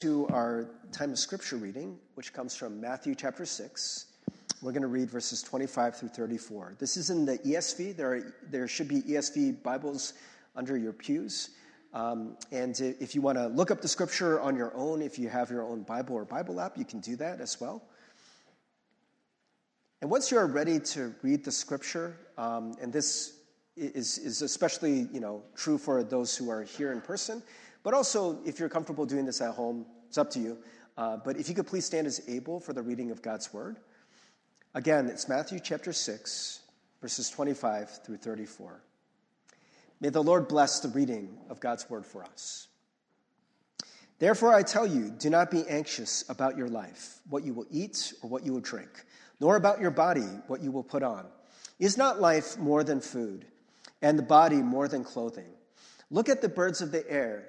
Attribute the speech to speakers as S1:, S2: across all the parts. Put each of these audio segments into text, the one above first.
S1: to our time of scripture reading, which comes from Matthew chapter 6. We're going to read verses 25 through 34. This is in the ESV. There, are, there should be ESV Bibles under your pews. Um, and if you want to look up the scripture on your own, if you have your own Bible or Bible app, you can do that as well. And once you're ready to read the scripture, um, and this is, is especially you know, true for those who are here in person, but also, if you're comfortable doing this at home, it's up to you. Uh, but if you could please stand as able for the reading of God's word. Again, it's Matthew chapter 6, verses 25 through 34. May the Lord bless the reading of God's word for us. Therefore, I tell you, do not be anxious about your life, what you will eat or what you will drink, nor about your body, what you will put on. Is not life more than food, and the body more than clothing? Look at the birds of the air.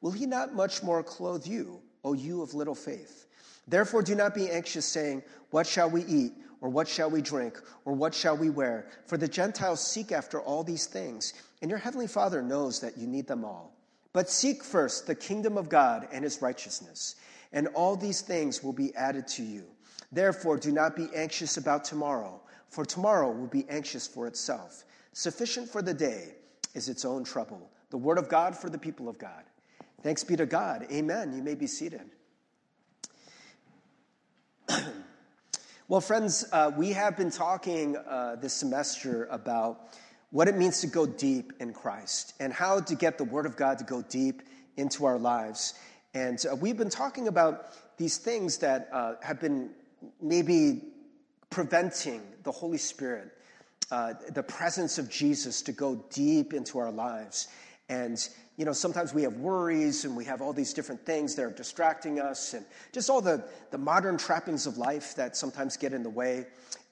S1: will he not much more clothe you, O you of little faith? Therefore, do not be anxious, saying, What shall we eat? Or what shall we drink? Or what shall we wear? For the Gentiles seek after all these things, and your heavenly Father knows that you need them all. But seek first the kingdom of God and his righteousness, and all these things will be added to you. Therefore, do not be anxious about tomorrow, for tomorrow will be anxious for itself. Sufficient for the day is its own trouble. The word of God for the people of God. Thanks be to God. Amen. You may be seated. well, friends, uh, we have been talking uh, this semester about what it means to go deep in Christ and how to get the Word of God to go deep into our lives. And uh, we've been talking about these things that uh, have been maybe preventing the Holy Spirit, uh, the presence of Jesus to go deep into our lives. And you know, sometimes we have worries and we have all these different things that are distracting us and just all the, the modern trappings of life that sometimes get in the way.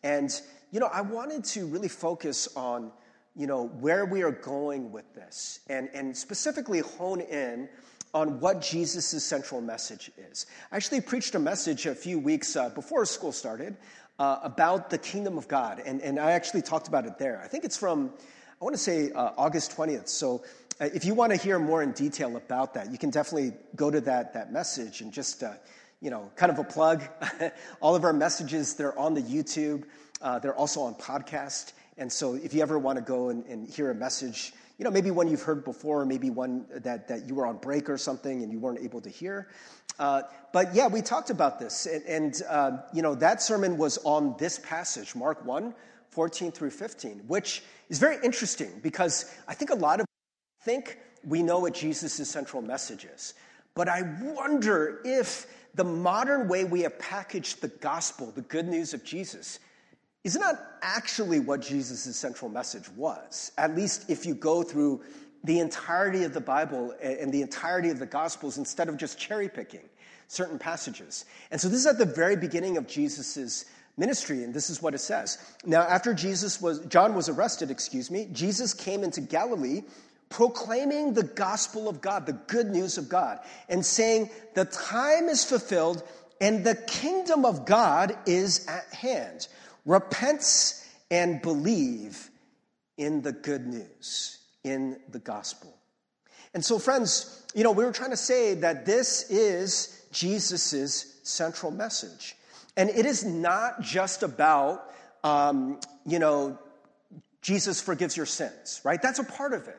S1: And, you know, I wanted to really focus on, you know, where we are going with this and, and specifically hone in on what Jesus' central message is. I actually preached a message a few weeks uh, before school started uh, about the kingdom of God, and, and I actually talked about it there. I think it's from, I want to say uh, August 20th. So if you want to hear more in detail about that, you can definitely go to that, that message and just, uh, you know, kind of a plug. All of our messages, they're on the YouTube. Uh, they're also on podcast. And so if you ever want to go and, and, hear a message, you know, maybe one you've heard before, maybe one that, that you were on break or something and you weren't able to hear. Uh, but yeah, we talked about this. And, and uh, you know, that sermon was on this passage, Mark 1, 14 through 15, which is very interesting because I think a lot of think we know what Jesus' central message is. But I wonder if the modern way we have packaged the gospel, the good news of Jesus, is not actually what Jesus' central message was. At least if you go through the entirety of the Bible and the entirety of the Gospels instead of just cherry picking certain passages. And so this is at the very beginning of Jesus' ministry, and this is what it says. Now, after Jesus was, John was arrested, excuse me, Jesus came into Galilee proclaiming the gospel of God, the good news of God, and saying, The time is fulfilled and the kingdom of God is at hand. Repent and believe in the good news, in the gospel. And so, friends, you know, we were trying to say that this is Jesus' central message. And it is not just about, um, you know, Jesus forgives your sins, right? That's a part of it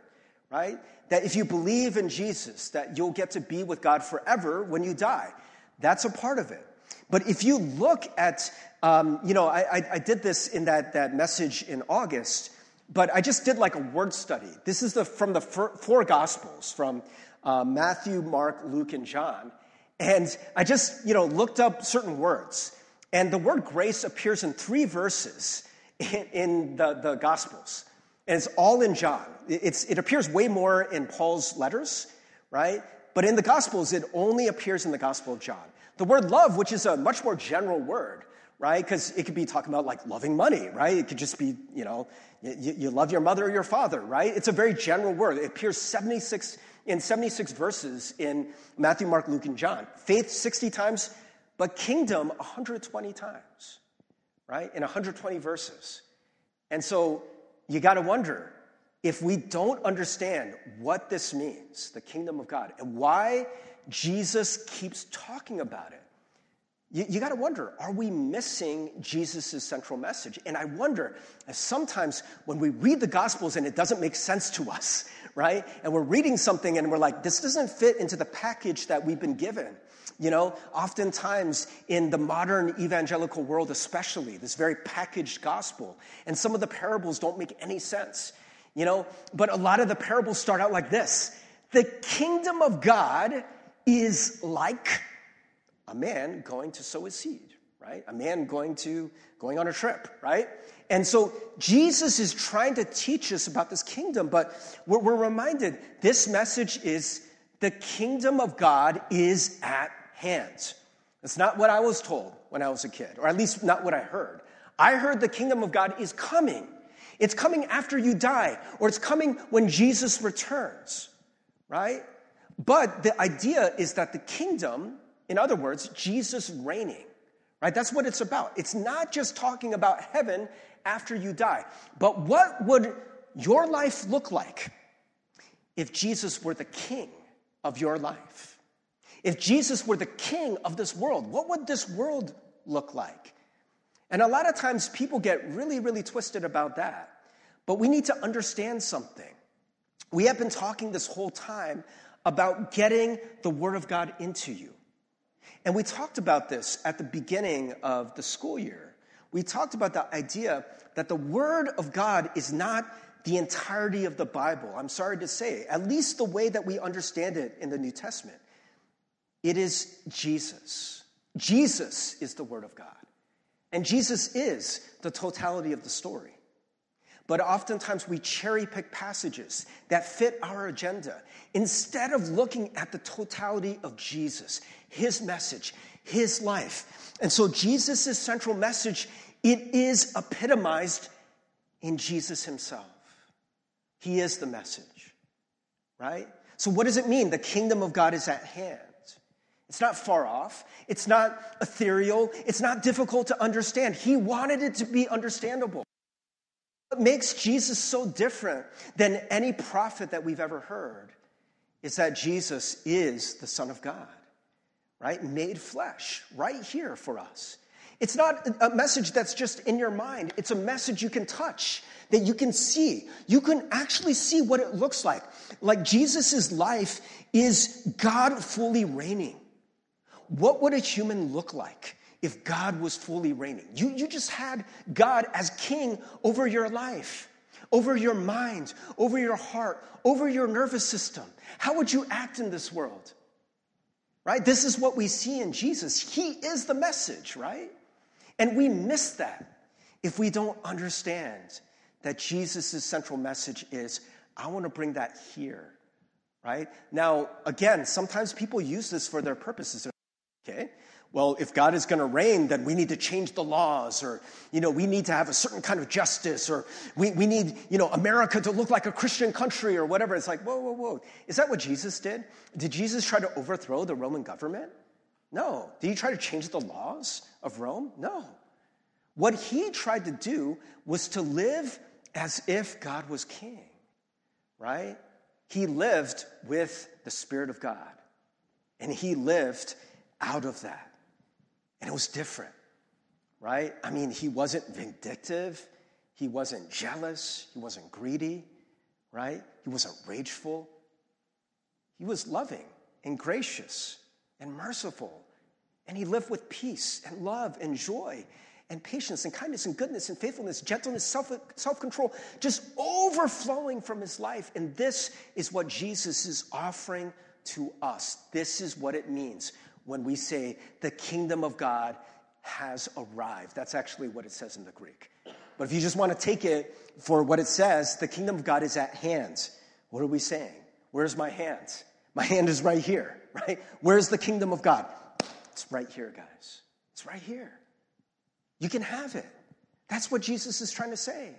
S1: right? That if you believe in Jesus, that you'll get to be with God forever when you die. That's a part of it. But if you look at, um, you know, I, I, I, did this in that, that message in August, but I just did like a word study. This is the, from the four Gospels, from uh, Matthew, Mark, Luke, and John. And I just, you know, looked up certain words. And the word grace appears in three verses in, in the, the Gospels. And it's all in John. It's, it appears way more in Paul's letters, right? But in the Gospels, it only appears in the Gospel of John. The word love, which is a much more general word, right? Because it could be talking about like loving money, right? It could just be, you know, you, you, love your mother or your father, right? It's a very general word. It appears 76 in 76 verses in Matthew, Mark, Luke, and John. Faith 60 times, but kingdom 120 times, right? In 120 verses. And so you got to wonder if we don't understand what this means, the kingdom of God, and why Jesus keeps talking about it, you, you got to wonder are we missing Jesus' central message? And I wonder sometimes when we read the Gospels and it doesn't make sense to us, right? And we're reading something and we're like, this doesn't fit into the package that we've been given. You know, oftentimes in the modern evangelical world, especially, this very packaged gospel, and some of the parables don't make any sense. You know, but a lot of the parables start out like this The kingdom of God is like a man going to sow his seed, right? A man going to going on a trip, right? And so Jesus is trying to teach us about this kingdom, but we're, we're reminded this message is the kingdom of God is at hand. That's not what I was told when I was a kid, or at least not what I heard. I heard the kingdom of God is coming. It's coming after you die, or it's coming when Jesus returns, right? But the idea is that the kingdom in other words, Jesus reigning, right? That's what it's about. It's not just talking about heaven after you die, but what would your life look like if Jesus were the king of your life? If Jesus were the king of this world, what would this world look like? And a lot of times people get really, really twisted about that. But we need to understand something. We have been talking this whole time about getting the Word of God into you. And we talked about this at the beginning of the school year. We talked about the idea that the Word of God is not the entirety of the Bible. I'm sorry to say, at least the way that we understand it in the New Testament. It is Jesus. Jesus is the Word of God. And Jesus is the totality of the story. But oftentimes we cherry pick passages that fit our agenda instead of looking at the totality of Jesus, his message, his life. And so Jesus' central message, it is epitomized in Jesus himself. He is the message, right? So what does it mean? The kingdom of God is at hand. It's not far off. It's not ethereal. It's not difficult to understand. He wanted it to be understandable. What makes Jesus so different than any prophet that we've ever heard is that Jesus is the Son of God, right? Made flesh, right here for us. It's not a message that's just in your mind, it's a message you can touch, that you can see. You can actually see what it looks like. Like Jesus' life is God fully reigning. What would a human look like? if God was fully reigning. You, you just had God as king over your life, over your mind, over your heart, over your nervous system. How would you act in this world? Right? This is what we see in Jesus. He is the message, right? And we miss that if we don't understand that Jesus' central message is I want to bring that here, right? Now, again, sometimes people use this for their purposes. Okay? Well, if God is going to reign, then we need to change the laws, or, you know, we need to have a certain kind of justice, or we, we need, you know, America to look like a Christian country, or whatever. It's like, whoa, whoa, whoa. Is that what Jesus did? Did Jesus try to overthrow the Roman government? No. Did he try to change the laws of Rome? No. What he tried to do was to live as if God was king, right? He lived with the Spirit of God, and he lived out of that. And it was different, right? I mean, he wasn't vindictive, he wasn't jealous, he wasn't greedy, right? He wasn't rageful. He was loving and gracious and merciful. And he lived with peace and love and joy and patience and kindness and goodness and faithfulness, gentleness, self control, just overflowing from his life. And this is what Jesus is offering to us. This is what it means when we say the kingdom of God has arrived. That's actually what it says in the Greek. But if you just want to take it for what it says, the kingdom of God is at hand. What are we saying? Where's my hand? My hand is right here, right? Where's the kingdom of God? It's right here, guys. It's right here. You can have it. That's what Jesus is trying to say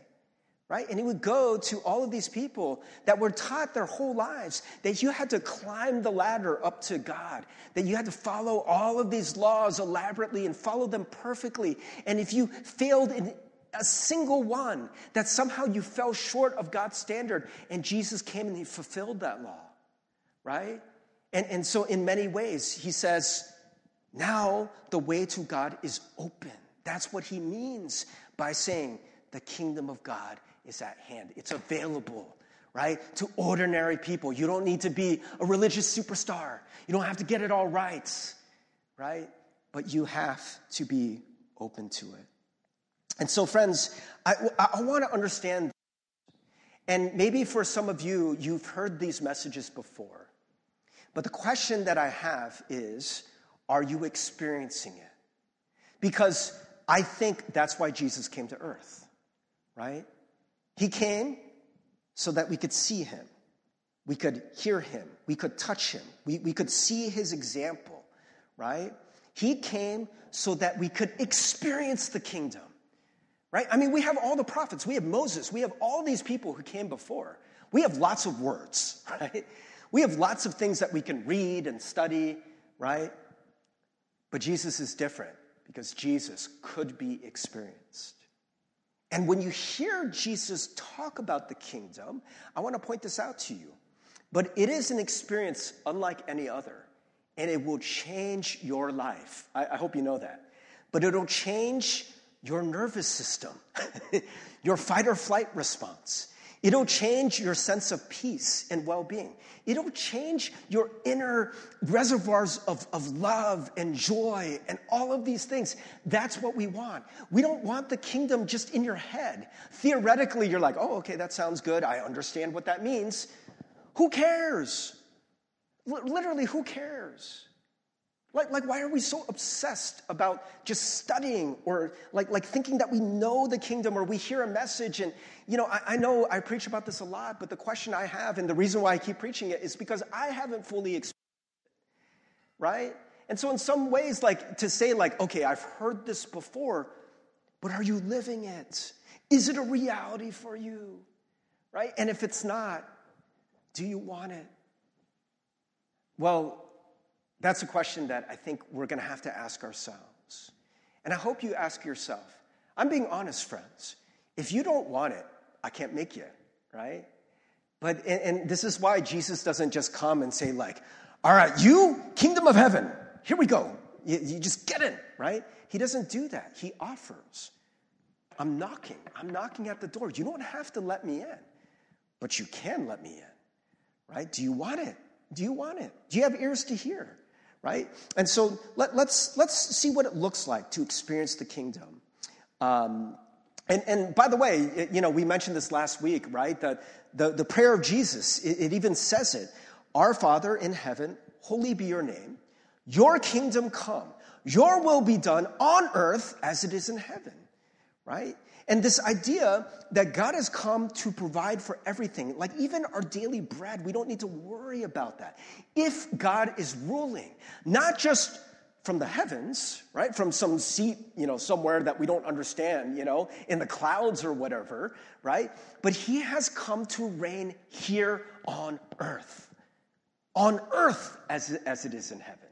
S1: right? And he would go to all of these people that were taught their whole lives that you had to climb the ladder up to God, that you had to follow all of these laws elaborately and follow them perfectly. And if you failed in a single one, that somehow you fell short of God's standard. And Jesus came and he fulfilled that law, right? And, and so, in many ways, he says, now the way to God is open. That's what he means by saying, the kingdom of God is at hand. It's available, right? To ordinary people. You don't need to be a religious superstar. You don't have to get it all right, right? But you have to be open to it. And so, friends, I, I want to understand, and maybe for some of you, you've heard these messages before. But the question that I have is are you experiencing it? Because I think that's why Jesus came to earth, right? He came so that we could see him, we could hear him, we could touch him, we, we could see his example, right? He came so that we could experience the kingdom, right? I mean, we have all the prophets, we have Moses, we have all these people who came before. We have lots of words, right? We have lots of things that we can read and study, right? But Jesus is different because Jesus could be experienced. And when you hear Jesus talk about the kingdom, I want to point this out to you. But it is an experience unlike any other, and it will change your life. I, I hope you know that. But it'll change your nervous system, your fight or flight response. It'll change your sense of peace and well being. It'll change your inner reservoirs of, of love and joy and all of these things. That's what we want. We don't want the kingdom just in your head. Theoretically, you're like, oh, okay, that sounds good. I understand what that means. Who cares? L- literally, who cares? Like, like, why are we so obsessed about just studying or like, like thinking that we know the kingdom or we hear a message? And, you know, I, I know I preach about this a lot, but the question I have and the reason why I keep preaching it is because I haven't fully experienced it, right? And so, in some ways, like to say, like, okay, I've heard this before, but are you living it? Is it a reality for you? Right? And if it's not, do you want it? Well, that's a question that I think we're going to have to ask ourselves. And I hope you ask yourself. I'm being honest, friends. If you don't want it, I can't make you, right? But, and, and this is why Jesus doesn't just come and say, like, all right, you, kingdom of heaven, here we go. You, you just get in, right? He doesn't do that. He offers. I'm knocking. I'm knocking at the door. You don't have to let me in, but you can let me in, right? Do you want it? Do you want it? Do you have ears to hear? Right? And so let, us let's, let's see what it looks like to experience the kingdom. Um, and, and by the way, it, you know, we mentioned this last week, right? That the, the prayer of Jesus, it, it even says it Our Father in heaven, holy be your name, your kingdom come, your will be done on earth as it is in heaven, right? And this idea that God has come to provide for everything, like even our daily bread, we don't need to worry about that. If God is ruling, not just from the heavens, right? From some seat, you know, somewhere that we don't understand, you know, in the clouds or whatever, right? But he has come to reign here on earth. On earth as, as it is in heaven,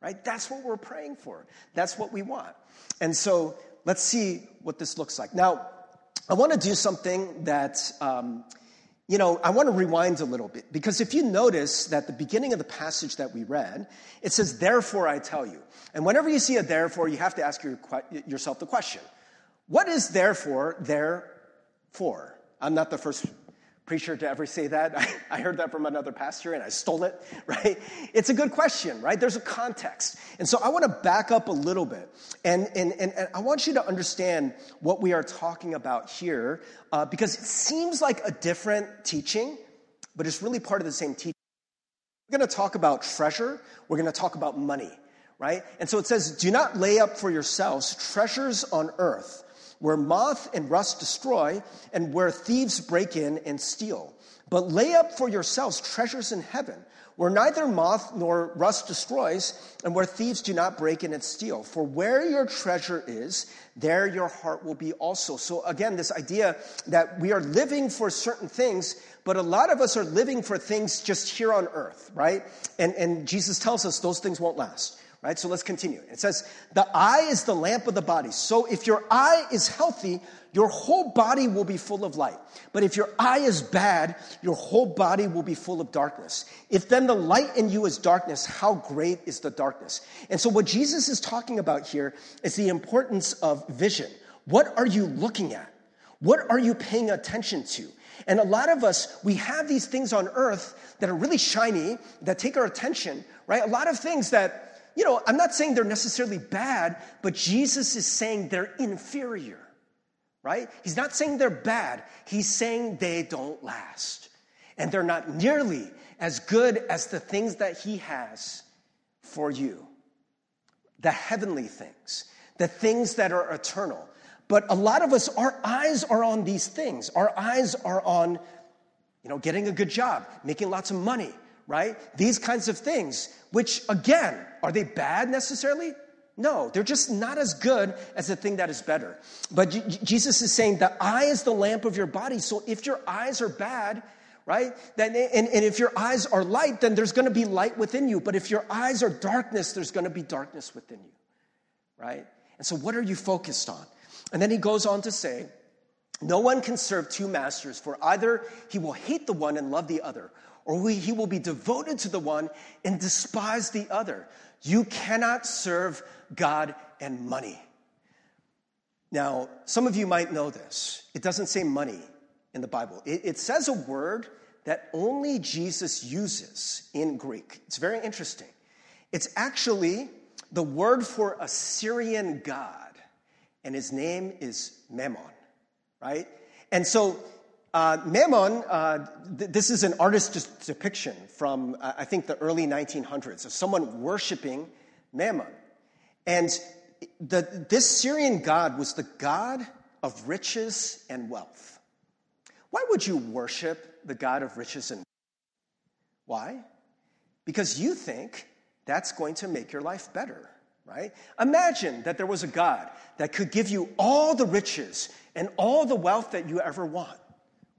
S1: right? That's what we're praying for. That's what we want. And so let's see what this looks like. Now, I want to do something that, um, you know, I want to rewind a little bit because if you notice that the beginning of the passage that we read, it says, Therefore I tell you. And whenever you see a therefore, you have to ask your, yourself the question What is therefore there for? I'm not the first preacher to ever say that. I, heard that from another pastor and I stole it, right? It's a good question, right? There's a context. And so I want to back up a little bit. And, and, and, and I want you to understand what we are talking about here uh, because it seems like a different teaching, but it's really part of the same teaching. We're going to talk about treasure, we're going to talk about money, right? And so it says, Do not lay up for yourselves treasures on earth where moth and rust destroy, and where thieves break in and steal. But lay up for yourselves treasures in heaven, where neither moth nor rust destroys, and where thieves do not break in and steal. For where your treasure is, there your heart will be also. So again, this idea that we are living for certain things, but a lot of us are living for things just here on earth, right? And, and Jesus tells us those things won't last. Right? So let's continue. It says, the eye is the lamp of the body. So if your eye is healthy, your whole body will be full of light. But if your eye is bad, your whole body will be full of darkness. If then the light in you is darkness, how great is the darkness? And so what Jesus is talking about here is the importance of vision. What are you looking at? What are you paying attention to? And a lot of us, we have these things on earth that are really shiny, that take our attention, right? A lot of things that you know, I'm not saying they're necessarily bad, but Jesus is saying they're inferior, right? He's not saying they're bad, he's saying they don't last. And they're not nearly as good as the things that he has for you the heavenly things, the things that are eternal. But a lot of us, our eyes are on these things. Our eyes are on, you know, getting a good job, making lots of money, right? These kinds of things, which again, are they bad necessarily? No, they're just not as good as the thing that is better. But Jesus is saying the eye is the lamp of your body. So if your eyes are bad, right, then, and, and if your eyes are light, then there's going to be light within you. But if your eyes are darkness, there's going to be darkness within you, right? And so what are you focused on? And then he goes on to say, no one can serve two masters, for either he will hate the one and love the other, or he will be devoted to the one and despise the other. You cannot serve God and money. Now, some of you might know this. It doesn't say money in the Bible, it, it says a word that only Jesus uses in Greek. It's very interesting. It's actually the word for a Syrian god, and his name is Mammon, right? And so uh, Mammon, uh, th- this is an artist's depiction from, uh, I think, the early 1900s of someone worshiping Mammon. And the, this Syrian god was the god of riches and wealth. Why would you worship the god of riches and wealth? Why? Because you think that's going to make your life better, right? Imagine that there was a God that could give you all the riches and all the wealth that you ever want.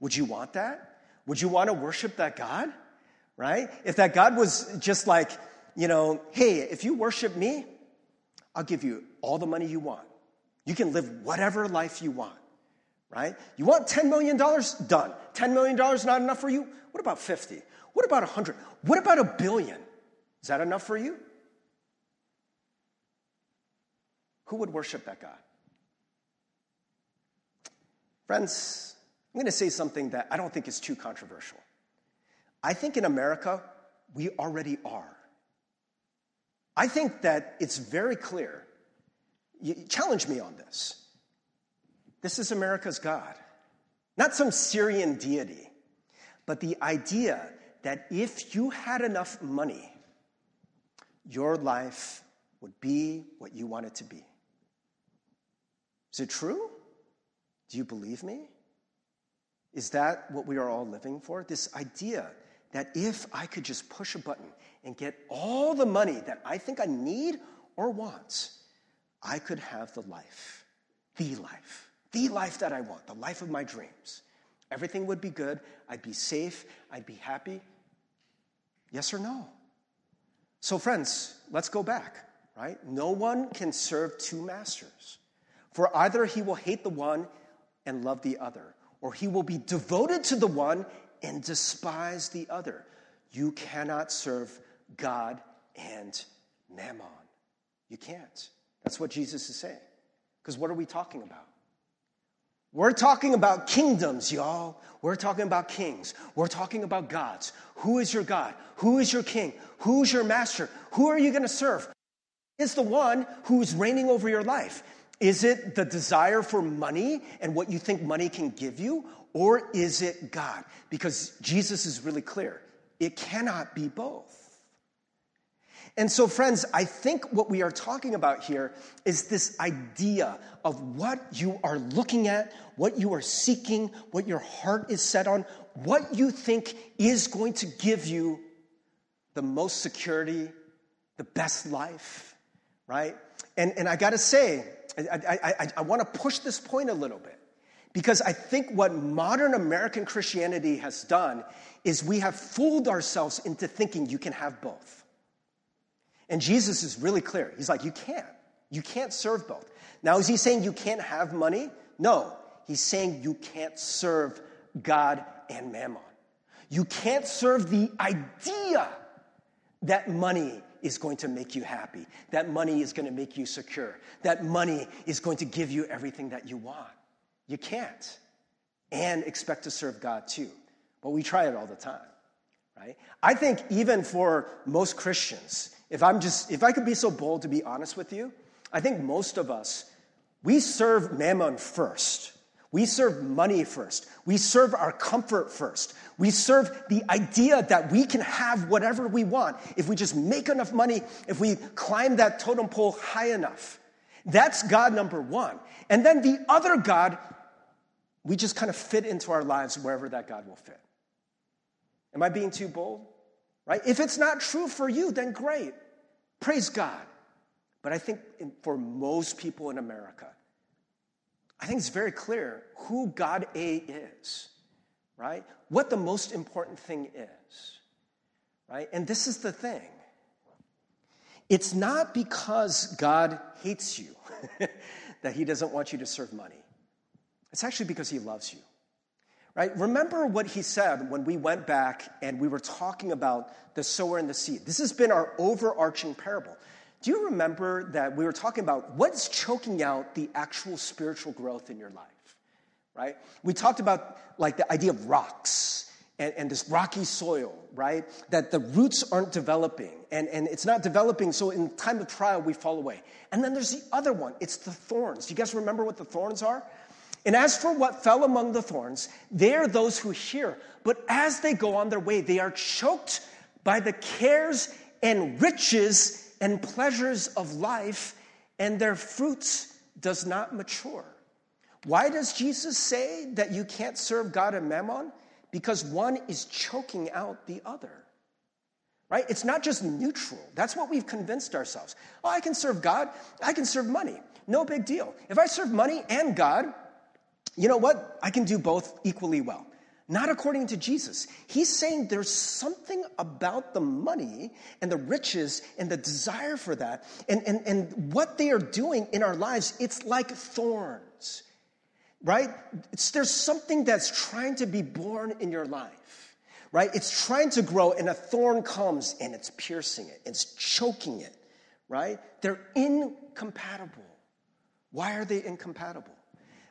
S1: Would you want that? Would you want to worship that God? Right? If that God was just like, you know, hey, if you worship me, I'll give you all the money you want. You can live whatever life you want. Right? You want $10 million? Done. $10 million not enough for you? What about 50? What about 100? What about a billion? Is that enough for you? Who would worship that God? Friends, I'm going to say something that I don't think is too controversial. I think in America, we already are. I think that it's very clear. You challenge me on this. This is America's God, not some Syrian deity, but the idea that if you had enough money, your life would be what you want it to be. Is it true? Do you believe me? Is that what we are all living for? This idea that if I could just push a button and get all the money that I think I need or want, I could have the life, the life, the life that I want, the life of my dreams. Everything would be good. I'd be safe. I'd be happy. Yes or no? So, friends, let's go back, right? No one can serve two masters. For either he will hate the one and love the other, or he will be devoted to the one and despise the other. You cannot serve God and mammon. You can't. That's what Jesus is saying. Because what are we talking about? We're talking about kingdoms, y'all. We're talking about kings. We're talking about gods. Who is your God? Who is your king? Who's your master? Who are you going to serve? Is the one who's reigning over your life. Is it the desire for money and what you think money can give you? Or is it God? Because Jesus is really clear it cannot be both. And so, friends, I think what we are talking about here is this idea of what you are looking at, what you are seeking, what your heart is set on, what you think is going to give you the most security, the best life, right? And, and I gotta say, I, I, I, I wanna push this point a little bit because I think what modern American Christianity has done is we have fooled ourselves into thinking you can have both. And Jesus is really clear. He's like, you can't. You can't serve both. Now, is he saying you can't have money? No. He's saying you can't serve God and mammon. You can't serve the idea that money is going to make you happy, that money is going to make you secure, that money is going to give you everything that you want. You can't. And expect to serve God too. But we try it all the time, right? I think even for most Christians, if I'm just, if I could be so bold to be honest with you, I think most of us, we serve mammon first. We serve money first. We serve our comfort first. We serve the idea that we can have whatever we want if we just make enough money, if we climb that totem pole high enough. That's God number one. And then the other God, we just kind of fit into our lives wherever that God will fit. Am I being too bold? right? If it's not true for you, then great. Praise God. But I think for most people in America, I think it's very clear who God A is, right? What the most important thing is, right? And this is the thing it's not because God hates you that he doesn't want you to serve money, it's actually because he loves you. Right? Remember what he said when we went back and we were talking about the sower and the seed. This has been our overarching parable. Do you remember that we were talking about what's choking out the actual spiritual growth in your life? Right? We talked about like the idea of rocks and, and this rocky soil, right? That the roots aren't developing and, and it's not developing, so in time of trial we fall away. And then there's the other one, it's the thorns. Do you guys remember what the thorns are? And as for what fell among the thorns, they are those who hear, but as they go on their way, they are choked by the cares and riches and pleasures of life, and their fruits does not mature. Why does Jesus say that you can't serve God and mammon? Because one is choking out the other. Right? It's not just neutral. That's what we've convinced ourselves. Oh, I can serve God, I can serve money. No big deal. If I serve money and God, you know what? I can do both equally well. Not according to Jesus. He's saying there's something about the money and the riches and the desire for that and, and, and what they are doing in our lives. It's like thorns, right? It's, there's something that's trying to be born in your life, right? It's trying to grow and a thorn comes and it's piercing it, it's choking it, right? They're incompatible. Why are they incompatible?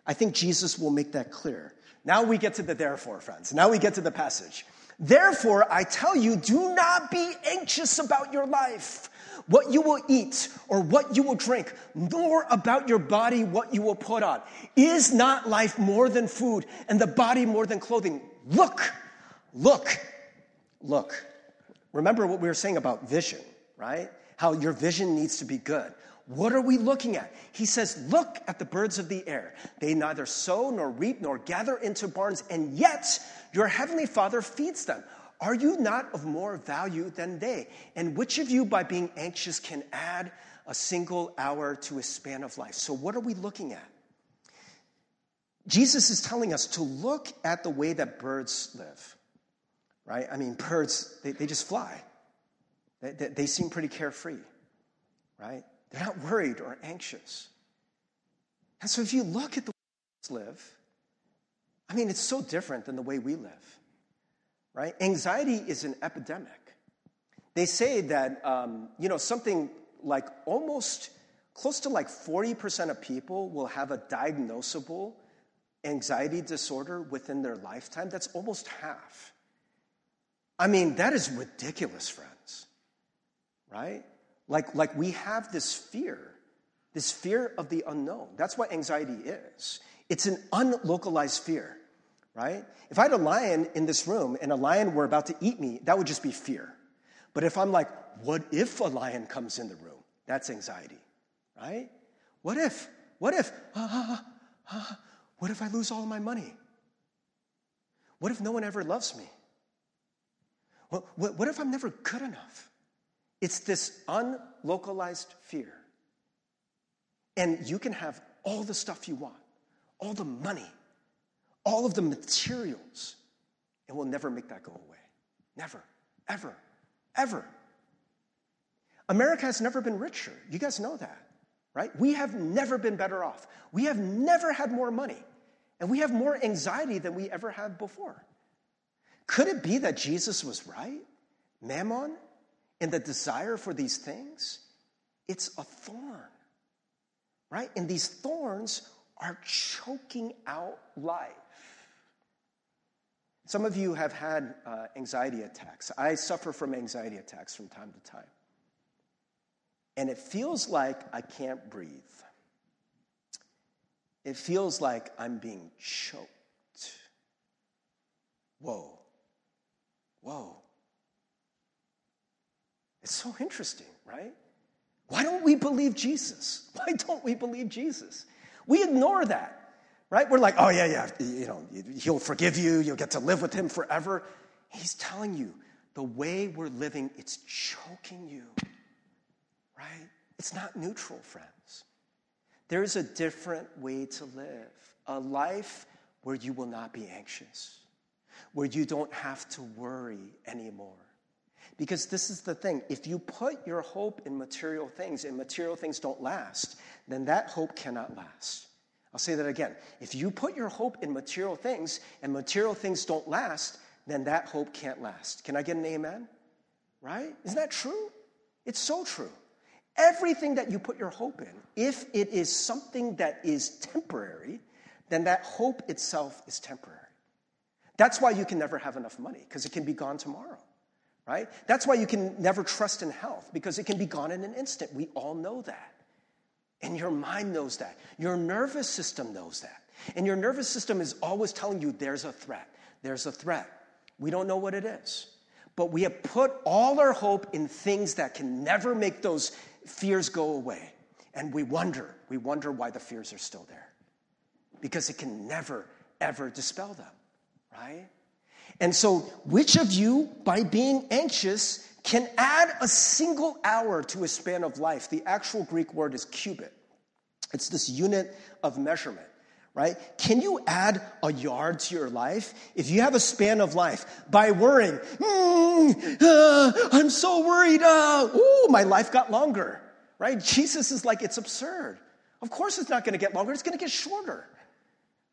S1: I think Jesus will make that clear. Now we get to the therefore, friends. Now we get to the passage. Therefore, I tell you, do not be anxious about your life, what you will eat or what you will drink, nor about your body, what you will put on. Is not life more than food and the body more than clothing? Look, look, look. Remember what we were saying about vision, right? How your vision needs to be good. What are we looking at? He says, Look at the birds of the air. They neither sow nor reap nor gather into barns, and yet your heavenly Father feeds them. Are you not of more value than they? And which of you, by being anxious, can add a single hour to a span of life? So, what are we looking at? Jesus is telling us to look at the way that birds live, right? I mean, birds, they, they just fly, they, they, they seem pretty carefree, right? They're not worried or anxious. And so if you look at the way we live, I mean, it's so different than the way we live, right? Anxiety is an epidemic. They say that, um, you know, something like almost close to like 40% of people will have a diagnosable anxiety disorder within their lifetime. That's almost half. I mean, that is ridiculous, friends, right? Like, like we have this fear, this fear of the unknown. That's what anxiety is. It's an unlocalized fear, right? If I had a lion in this room and a lion were about to eat me, that would just be fear. But if I'm like, what if a lion comes in the room? That's anxiety, right? What if? What if? What if I lose all my money? What if no one ever loves me? What, what, what if I'm never good enough? It's this unlocalized fear. And you can have all the stuff you want, all the money, all of the materials, and we'll never make that go away. Never, ever, ever. America has never been richer. You guys know that, right? We have never been better off. We have never had more money, and we have more anxiety than we ever had before. Could it be that Jesus was right? Mammon and the desire for these things, it's a thorn, right? And these thorns are choking out life. Some of you have had uh, anxiety attacks. I suffer from anxiety attacks from time to time. And it feels like I can't breathe. It feels like I'm being choked. Whoa. Whoa. It's so interesting, right? Why don't we believe Jesus? Why don't we believe Jesus? We ignore that, right? We're like, oh, yeah, yeah, you know, he'll forgive you, you'll get to live with him forever. He's telling you the way we're living, it's choking you, right? It's not neutral, friends. There's a different way to live, a life where you will not be anxious, where you don't have to worry anymore because this is the thing if you put your hope in material things and material things don't last, then that hope cannot last. I'll say that again. If you put your hope in material things and material things don't last, then that hope can't last. Can I get an amen? Right? Isn't that true? It's so true. Everything that you put your hope in, if it is something that is temporary, then that hope itself is temporary. That's why you can never have enough money, because it can be gone tomorrow right? That's why you can never trust in health because it can be gone in an instant. We all know that. And your mind knows that. Your nervous system knows that. And your nervous system is always telling you there's a threat. There's a threat. We don't know what it is. But we have put all our hope in things that can never make those fears go away. And we wonder, we wonder why the fears are still there. Because it can never, ever dispel them, right? And so, which of you, by being anxious, can add a single hour to a span of life? The actual Greek word is cubit, it's this unit of measurement. Right? Can you add a yard to your life? If you have a span of life by worrying, mm, uh, I'm so worried, uh, ooh, my life got longer, right? Jesus is like, it's absurd. Of course it's not to get longer, it's to get shorter,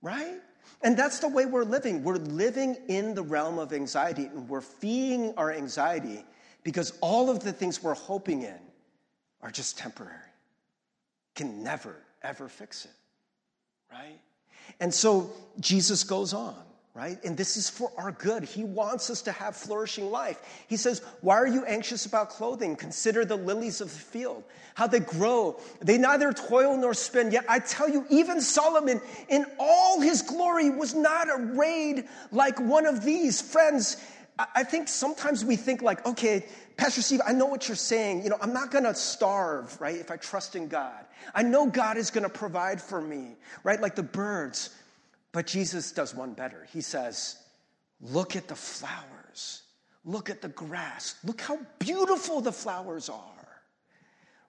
S1: right? And that's the way we're living. We're living in the realm of anxiety, and we're feeding our anxiety because all of the things we're hoping in are just temporary, can never, ever fix it, right? And so Jesus goes on right? And this is for our good. He wants us to have flourishing life. He says, Why are you anxious about clothing? Consider the lilies of the field, how they grow. They neither toil nor spin. Yet I tell you, even Solomon, in all his glory, was not arrayed like one of these. Friends, I think sometimes we think, like, okay, Pastor Steve, I know what you're saying. You know, I'm not going to starve, right, if I trust in God. I know God is going to provide for me, right, like the birds. But Jesus does one better. He says, Look at the flowers, look at the grass, look how beautiful the flowers are,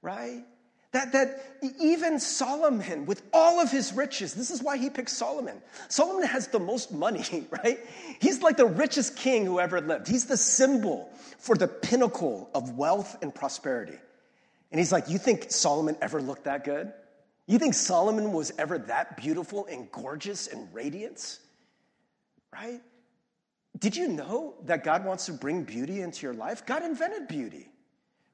S1: right? That, that even Solomon, with all of his riches, this is why he picked Solomon. Solomon has the most money, right? He's like the richest king who ever lived. He's the symbol for the pinnacle of wealth and prosperity. And he's like, You think Solomon ever looked that good? You think Solomon was ever that beautiful and gorgeous and radiant? Right? Did you know that God wants to bring beauty into your life? God invented beauty.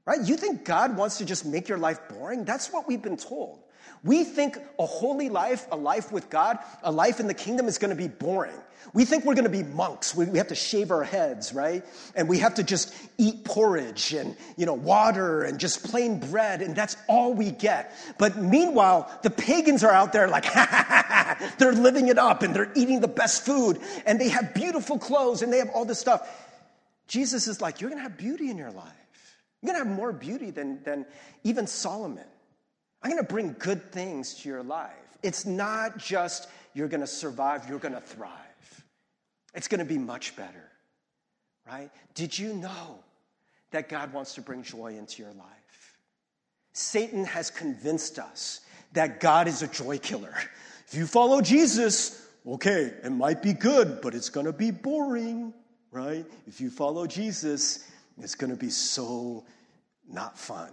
S1: Right? You think God wants to just make your life boring? That's what we've been told. We think a holy life, a life with God, a life in the kingdom is going to be boring. We think we're going to be monks. We, have to shave our heads, right? And we have to just eat porridge and, you know, water and just plain bread, and that's all we get. But meanwhile, the pagans are out there like, they're living it up and they're eating the best food and they have beautiful clothes and they have all this stuff. Jesus is like, you're going to have beauty in your life. You're going to have more beauty than, than even Solomon. I'm going to bring good things to your life. It's not just you're going to survive, you're going to thrive. It's going to be much better, right? Did you know that God wants to bring joy into your life? Satan has convinced us that God is a joy killer. If you follow Jesus, okay, it might be good, but it's going to be boring, right? If you follow Jesus, it's going to be so not fun.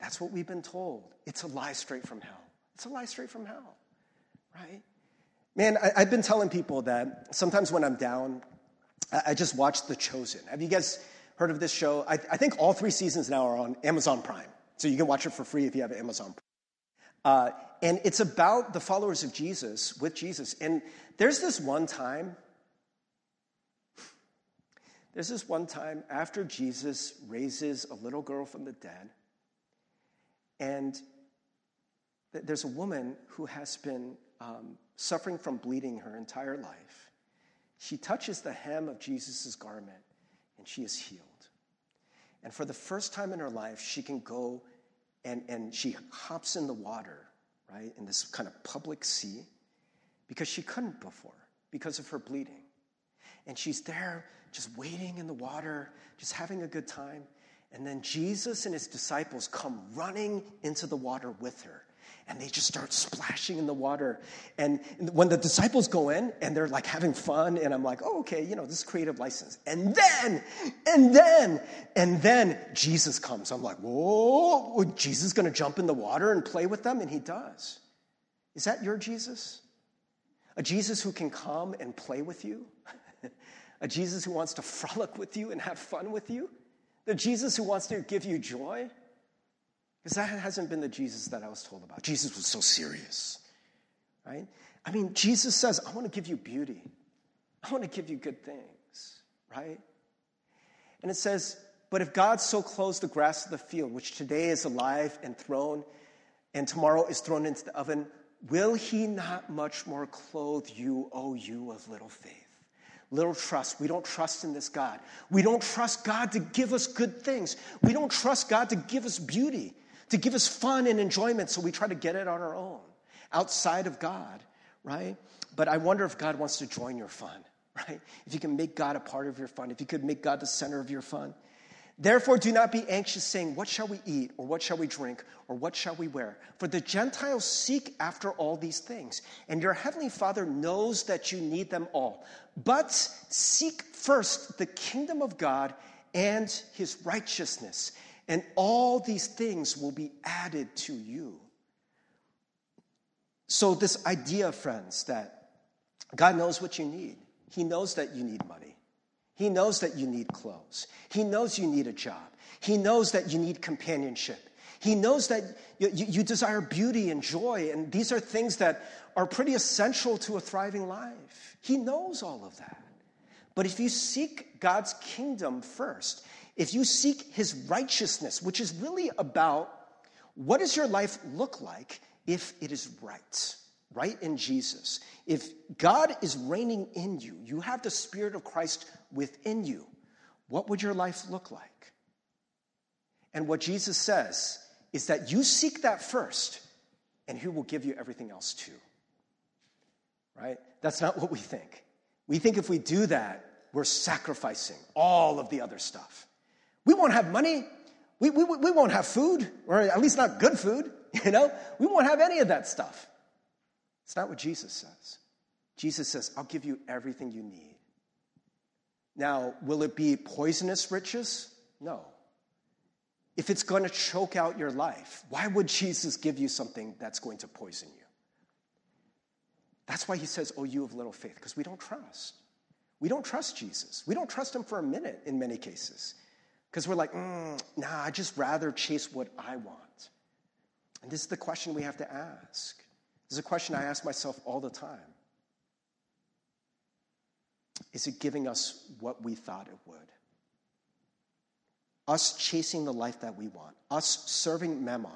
S1: That's what we've been told. It's a lie straight from hell. It's a lie straight from hell, right? Man, I, have been telling people that sometimes when I'm down, I, I, just watch The Chosen. Have you guys heard of this show? I, I, think all three seasons now are on Amazon Prime. So you can watch it for free if you have Amazon. Uh, and it's about the followers of Jesus with Jesus. And there's this one time, there's this one time after Jesus raises a little girl from the dead, and there's a woman who has been um, suffering from bleeding her entire life. She touches the hem of Jesus' garment and she is healed. And for the first time in her life, she can go and, and she hops in the water, right, in this kind of public sea, because she couldn't before because of her bleeding. And she's there just waiting in the water, just having a good time. And then Jesus and his disciples come running into the water with her and they just start splashing in the water. And when the disciples go in and they're like having fun, and I'm like, oh, okay, you know, this is creative license. And then, and then, and then Jesus comes. I'm like, whoa, Jesus is gonna jump in the water and play with them? And he does. Is that your Jesus? A Jesus who can come and play with you? A Jesus who wants to frolic with you and have fun with you? The Jesus who wants to give you joy? Because that hasn't been the Jesus that I was told about. Jesus was so serious, right? I mean, Jesus says, I want to give you beauty, I want to give you good things, right? And it says, But if God so clothes the grass of the field, which today is alive and thrown, and tomorrow is thrown into the oven, will he not much more clothe you, O you of little faith? Little trust. We don't trust in this God. We don't trust God to give us good things. We don't trust God to give us beauty to give us fun and enjoyment, so we try to get it on our own outside of God, right? But I wonder if God wants to join your fun, right? If you can make God a part of your fun, if you could make God the center of your fun. Therefore, do not be anxious, saying, What shall we eat, or what shall we drink, or what shall we wear? For the Gentiles seek after all these things, and your heavenly Father knows that you need them all. But seek first the kingdom of God and his righteousness, and all these things will be added to you. So, this idea, friends, that God knows what you need. He knows that you need money. He knows that you need clothes. He knows you need a job. He knows that you need companionship. He knows that you, you, desire beauty and joy, and these are things that are pretty essential to a thriving life. He knows all of that. But if you seek God's kingdom first, if you seek his righteousness, which is really about what does your life look like if it is right, right in Jesus. If God is reigning in you, you have the Spirit of Christ within you, what would your life look like? And what Jesus says is that you seek that first, and He will give you everything else too. Right? That's not what we think. We think if we do that, we're sacrificing all of the other stuff. We won't have money. We, we, we won't have food, or at least not good food, you know? We won't have any of that stuff. It's not what Jesus says. Jesus says, I'll give you everything you need. Now, will it be poisonous riches? No. If it's going to choke out your life, why would Jesus give you something that's going to poison you? That's why he says, Oh, you of little faith, because we don't trust. We don't trust Jesus. We don't trust him for a minute in many cases. Because we're like, mm, nah, I just rather chase what I want. And this is the question we have to ask. This is a question I ask myself all the time. Is it giving us what we thought it would? Us chasing the life that we want, us serving Mammon,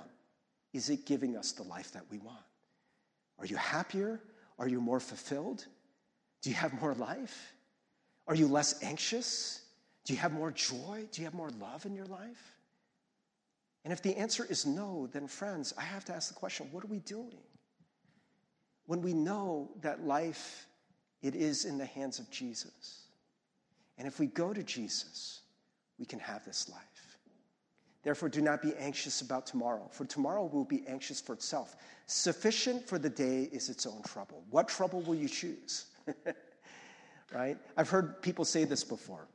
S1: is it giving us the life that we want? Are you happier? Are you more fulfilled? Do you have more life? Are you less anxious? Do you have more joy? Do you have more love in your life? And if the answer is no, then friends, I have to ask the question what are we doing? When we know that life, it is in the hands of Jesus. And if we go to Jesus, we can have this life. Therefore, do not be anxious about tomorrow, for tomorrow will be anxious for itself. Sufficient for the day is its own trouble. What trouble will you choose? right? I've heard people say this before.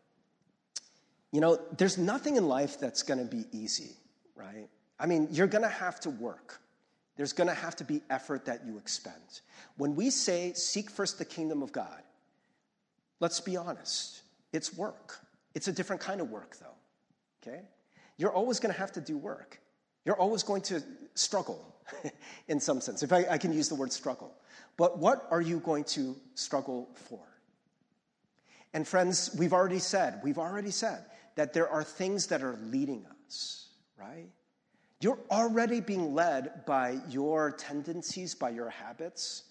S1: You know, there's nothing in life that's going to be easy, right? I mean, you're going to have to work. There's going to have to be effort that you expend. When we say seek first the kingdom of God, let's be honest, it's work. It's a different kind of work, though, okay? You're always going to have to do work. You're always going to struggle in some sense, if I, I can use the word struggle. But what are you going to struggle for? And friends, we've already said, we've already said that there are things that are leading us, right? You're already being led by your tendencies, by your habits,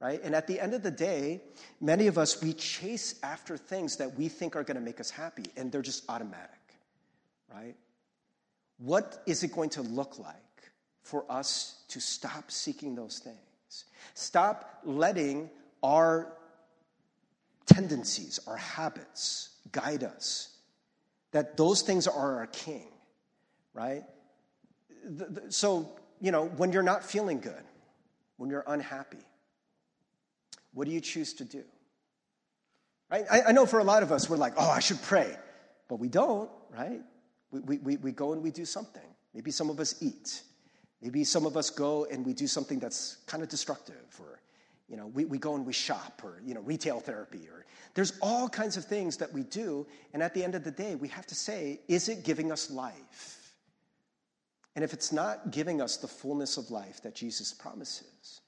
S1: right? And at the end of the day, many of us, we chase after things that we think are going to make us happy, and they're just automatic, right? What is it going to look like for us to stop seeking those things? Stop letting our tendencies, our habits guide us. That those things are our king, right? So, you know, when you're not feeling good, when you're unhappy, what do you choose to do? Right? I, I know for a lot of us, we're like, oh, I should pray. But we don't, right? We, we, we go and we do something. Maybe some of us eat. Maybe some of us go and we do something that's kind of destructive, or you know, we, we go and we shop, or you know, retail therapy, or there's all kinds of things that we do, and at the end of the day, we have to say, is it giving us life? And if it's not giving us the fullness of life that Jesus promises,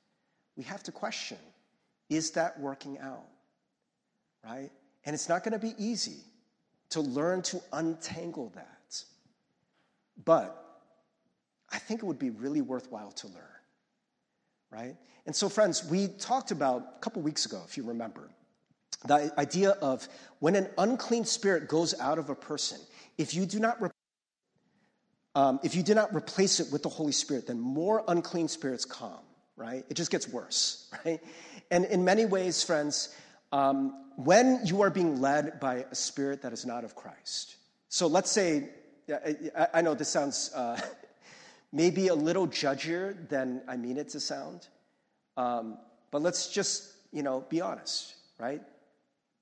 S1: we have to question, is that working out? Right? And it's not going to be easy to learn to untangle that. But I think it would be really worthwhile to learn, right? And so, friends, we talked about a couple weeks ago, if you remember, the idea of when an unclean spirit goes out of a person, if you do not um, if you do not replace it with the Holy Spirit, then more unclean spirits come, right? It just gets worse, right? And in many ways, friends, um, when you are being led by a spirit that is not of Christ, so let's say I, know this sounds uh, maybe a little judgier than I mean it to sound, um, but let's just, you know, be honest, right?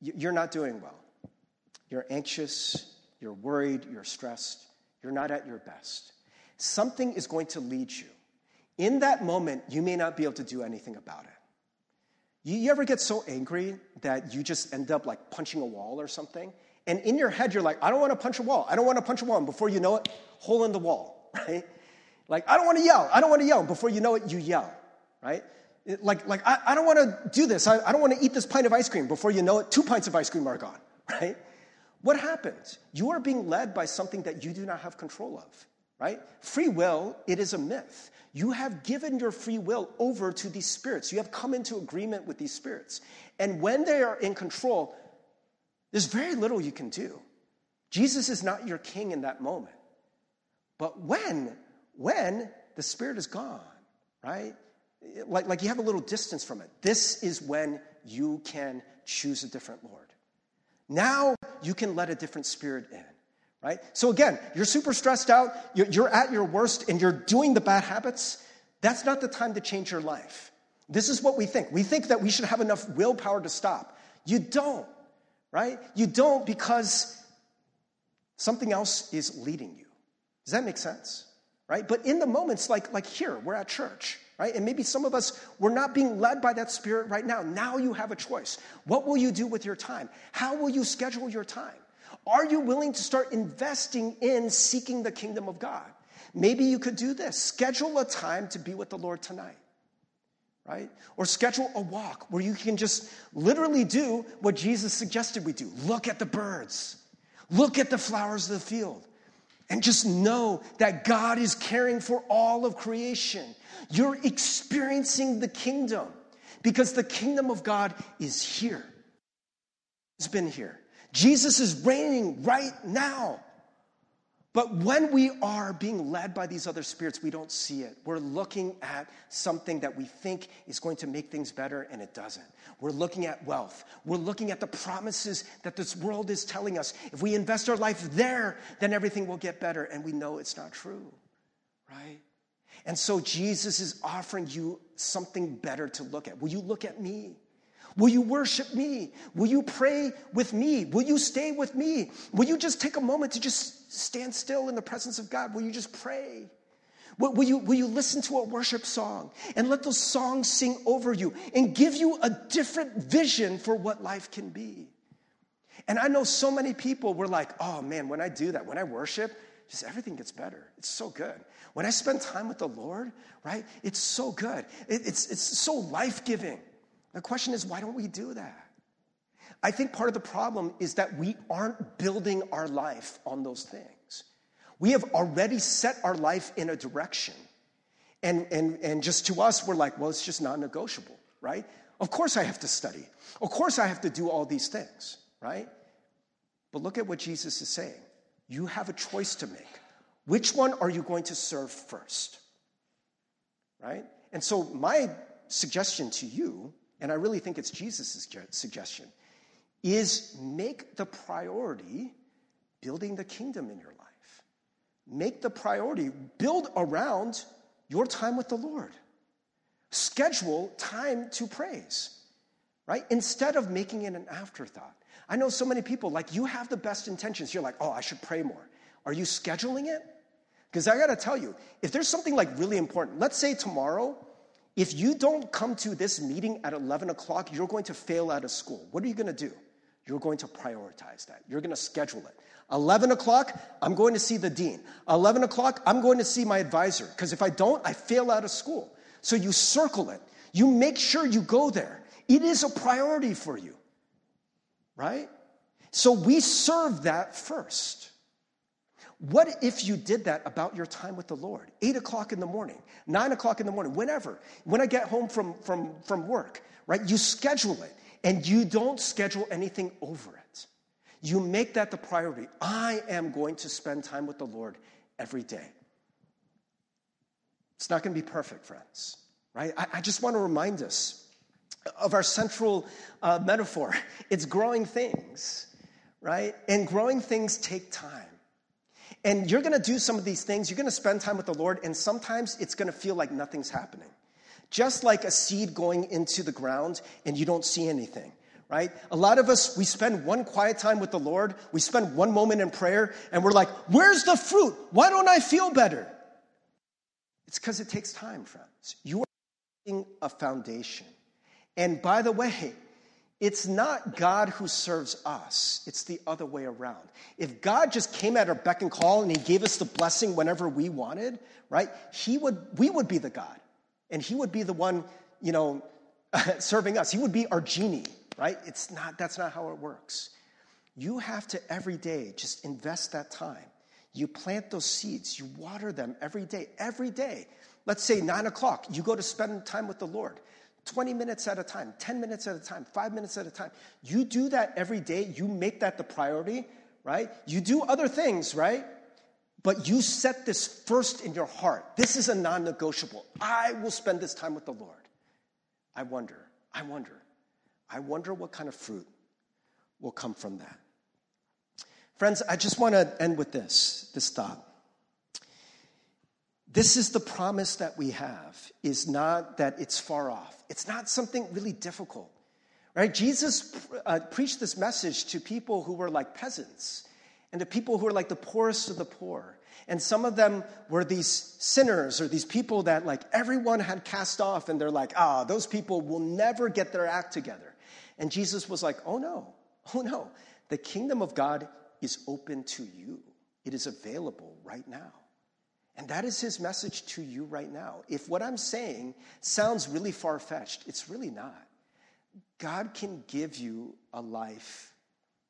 S1: You're not doing well. You're anxious, you're worried, you're stressed, you're not at your best. Something is going to lead you. In that moment, you may not be able to do anything about it. You, ever get so angry that you just end up like punching a wall or something? And in your head, you're like, I don't want to punch a wall. I don't want to punch a wall. And before you know it, hole in the wall, right? Like, I don't want to yell. I don't want to yell. And before you know it, you yell, right? Like, like I, I don't want to do this. I, I don't want to eat this pint of ice cream. Before you know it, two pints of ice cream are gone, right? What happens? You are being led by something that you do not have control of, right? Free will, it is a myth. You have given your free will over to these spirits. You have come into agreement with these spirits. And when they are in control, there's very little you can do. Jesus is not your king in that moment. But when, when the Spirit is gone, right? Like, like you have a little distance from it. This is when you can choose a different Lord. Now you can let a different spirit in, right? So again, you're super stressed out, you're, at your worst, and you're doing the bad habits. That's not the time to change your life. This is what we think. We think that we should have enough willpower to stop. You don't right? You don't because something else is leading you. Does that make sense? Right? But in the moments like, like here, we're at church, right? And maybe some of us, we're not being led by that spirit right now. Now you have a choice. What will you do with your time? How will you schedule your time? Are you willing to start investing in seeking the kingdom of God? Maybe you could do this schedule a time to be with the Lord tonight right? Or schedule a walk where you can just literally do what Jesus suggested we do look at the birds, look at the flowers of the field, and just know that God is caring for all of creation. You're experiencing the kingdom because the kingdom of God is here. It's been here. Jesus is reigning right now. But when we are being led by these other spirits, we don't see it. We're looking at something that we think is going to make things better, and it doesn't. We're looking at wealth. We're looking at the promises that this world is telling us. If we invest our life there, then everything will get better, and we know it's not true, right? And so Jesus is offering you something better to look at. Will you look at me? Will you worship me? Will you pray with me? Will you stay with me? Will you just take a moment to just stand still in the presence of God? Will you just pray? Will, you, will you listen to a worship song and let those songs sing over you and give you a different vision for what life can be? And I know so many people were like, oh man, when I do that, when I worship, just everything gets better. It's so good. When I spend time with the Lord, right, it's so good. It, it's, it's so life giving. The question is, why don't we do that? I think part of the problem is that we aren't building our life on those things. We have already set our life in a direction. And, and, and just to us, we're like, well, it's just non negotiable, right? Of course I have to study. Of course I have to do all these things, right? But look at what Jesus is saying. You have a choice to make. Which one are you going to serve first? Right? And so, my suggestion to you and I really think it's Jesus' suggestion, is make the priority building the kingdom in your life. Make the priority, build around your time with the Lord. Schedule time to praise, right? Instead of making it an afterthought. I know so many people, like, you have the best intentions. You're like, oh, I should pray more. Are you scheduling it? Because I gotta tell you, if there's something like really important, let's say tomorrow if you don't come to this meeting at 11 o'clock, you're going to fail out of school. What are you going to do? You're going to prioritize that. You're going to schedule it. 11 o'clock, I'm going to see the dean. 11 o'clock, I'm going to see my advisor. Because if I don't, I fail out of school. So you circle it. You make sure you go there. It is a priority for you, right? So we serve that first. What if you did that about your time with the Lord? Eight o'clock in the morning, nine o'clock in the morning, whenever. When I get home from, from, from work, right? You schedule it and you don't schedule anything over it. You make that the priority. I am going to spend time with the Lord every day. It's not going to be perfect, friends, right? I, I just want to remind us of our central uh, metaphor it's growing things, right? And growing things take time. And you're gonna do some of these things, you're gonna spend time with the Lord, and sometimes it's gonna feel like nothing's happening. Just like a seed going into the ground and you don't see anything, right? A lot of us, we spend one quiet time with the Lord, we spend one moment in prayer, and we're like, where's the fruit? Why don't I feel better? It's because it takes time, friends. You are a foundation. And by the way, it's not God who serves us, it's the other way around. If God just came at our beck and call and he gave us the blessing whenever we wanted, right? He would we would be the God. And he would be the one, you know, serving us. He would be our genie, right? It's not that's not how it works. You have to every day just invest that time. You plant those seeds, you water them every day, every day. Let's say nine o'clock, you go to spend time with the Lord. 20 minutes at a time, 10 minutes at a time, five minutes at a time. You do that every day, you make that the priority, right? You do other things, right? But you set this first in your heart. This is a non negotiable. I will spend this time with the Lord. I wonder, I wonder, I wonder what kind of fruit will come from that. Friends, I just want to end with this, this thought. This is the promise that we have, is not that it's far off. It's not something really difficult. Right? Jesus uh, preached this message to people who were like peasants and to people who were like the poorest of the poor. And some of them were these sinners or these people that like everyone had cast off and they're like, ah, those people will never get their act together. And Jesus was like, oh no, oh no. The kingdom of God is open to you. It is available right now. And that is his message to you right now. If what I'm saying sounds really far fetched, it's really not. God can give you a life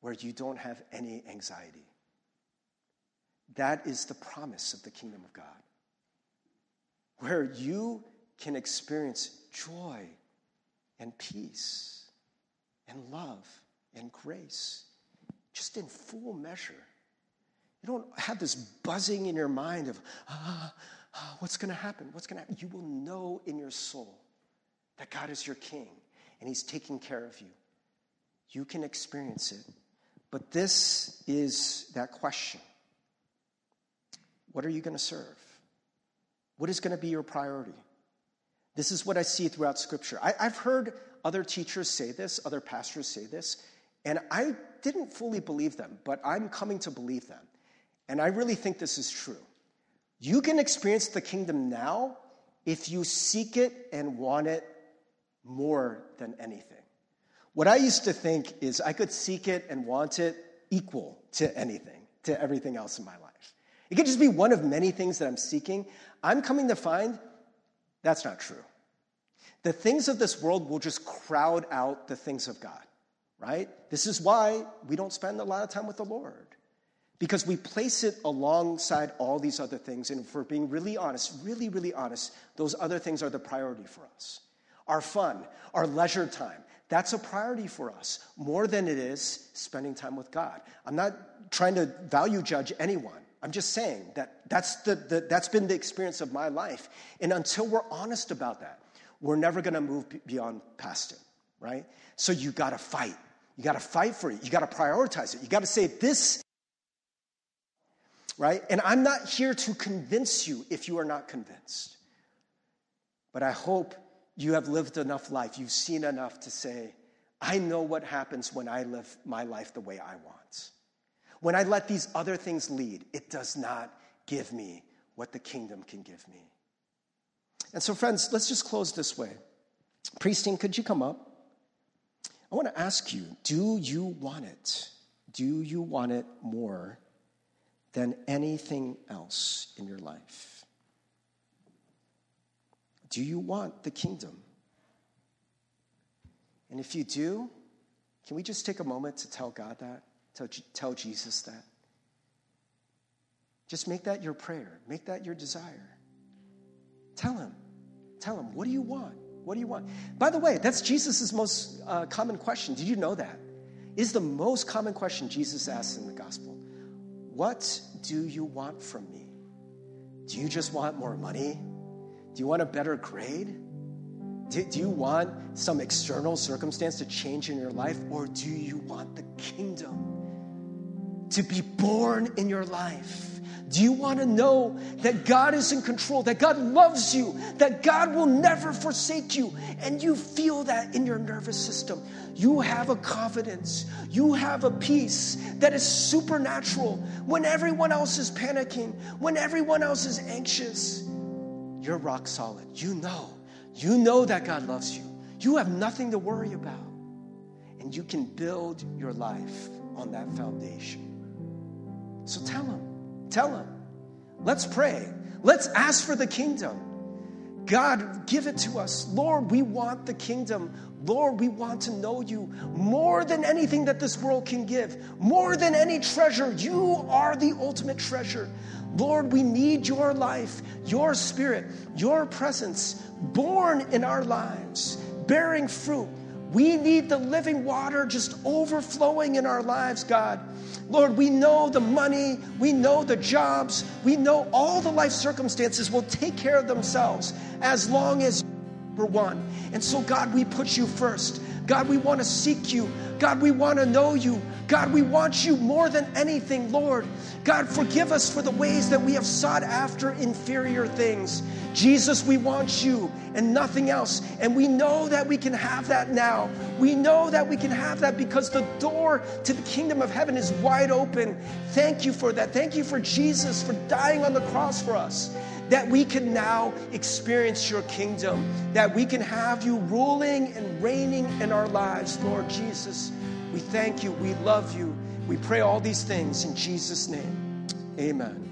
S1: where you don't have any anxiety. That is the promise of the kingdom of God, where you can experience joy and peace and love and grace just in full measure. You don't have this buzzing in your mind of, ah, ah what's going to happen? What's going to happen? You will know in your soul that God is your king and he's taking care of you. You can experience it. But this is that question What are you going to serve? What is going to be your priority? This is what I see throughout Scripture. I, have heard other teachers say this, other pastors say this, and I didn't fully believe them, but I'm coming to believe them. And I really think this is true. You can experience the kingdom now if you seek it and want it more than anything. What I used to think is I could seek it and want it equal to anything, to everything else in my life. It could just be one of many things that I'm seeking. I'm coming to find that's not true. The things of this world will just crowd out the things of God, right? This is why we don't spend a lot of time with the Lord. Because we place it alongside all these other things. And if we're being really honest, really, really honest, those other things are the priority for us. Our fun, our leisure time, that's a priority for us more than it is spending time with God. I'm not trying to value judge anyone. I'm just saying that that's, the, the, that's been the experience of my life. And until we're honest about that, we're never going to move beyond past it, right? So you got to fight. You got to fight for it. You got to prioritize it. You got to say, this, right? And I'm not here to convince you if you are not convinced. But I hope you have lived enough life, you've seen enough to say, I know what happens when I live my life the way I want. When I let these other things lead, it does not give me what the kingdom can give me. And so, friends, let's just close this way. Priesting, could you come up? I want to ask you do you want it? Do you want it more than anything else in your life? Do you want the kingdom? And if you do, can we just take a moment to tell God that? Tell, tell Jesus that? Just make that your prayer, make that your desire. Tell him. Tell him, what do you want? What do you want? By the way, that's Jesus' most uh, common question. Did you know that? Is the most common question Jesus asks in the gospel. What do you want from me? Do you just want more money? Do you want a better grade? Do, do, you want some external circumstance to change in your life? Or do you want the kingdom to be born in your life? Do you want to know that God is in control, that God loves you, that God will never forsake you, and you feel that in your nervous system? You have a confidence, you have a peace that is supernatural when everyone else is panicking, when everyone else is anxious you're rock solid. You know. You know that God loves you. You have nothing to worry about. And you can build your life on that foundation. So tell him. Tell him. Let's pray. Let's ask for the kingdom. God, give it to us. Lord, we want the kingdom. Lord, we want to know you more than anything that this world can give, more than any treasure. You are the ultimate treasure. Lord, we need your life, your spirit, your presence born in our lives, bearing fruit. We need the living water just overflowing in our lives, God. Lord, we know the money, we know the jobs, we know all the life circumstances will take care of themselves as long as we're one. And so, God, we put you first. God, we want to seek you. God, we want to know you. God, we want you more than anything, Lord. God, forgive us for the ways that we have sought after inferior things. Jesus, we want you and nothing else. And we know that we can have that now. We know that we can have that because the door to the kingdom of heaven is wide open. Thank you for that. Thank you for Jesus for dying on the cross for us that we can now experience your kingdom, that we can have you ruling and reigning in our lives, Lord Jesus. We thank you. We love you. We pray all these things in Jesus' name. Amen.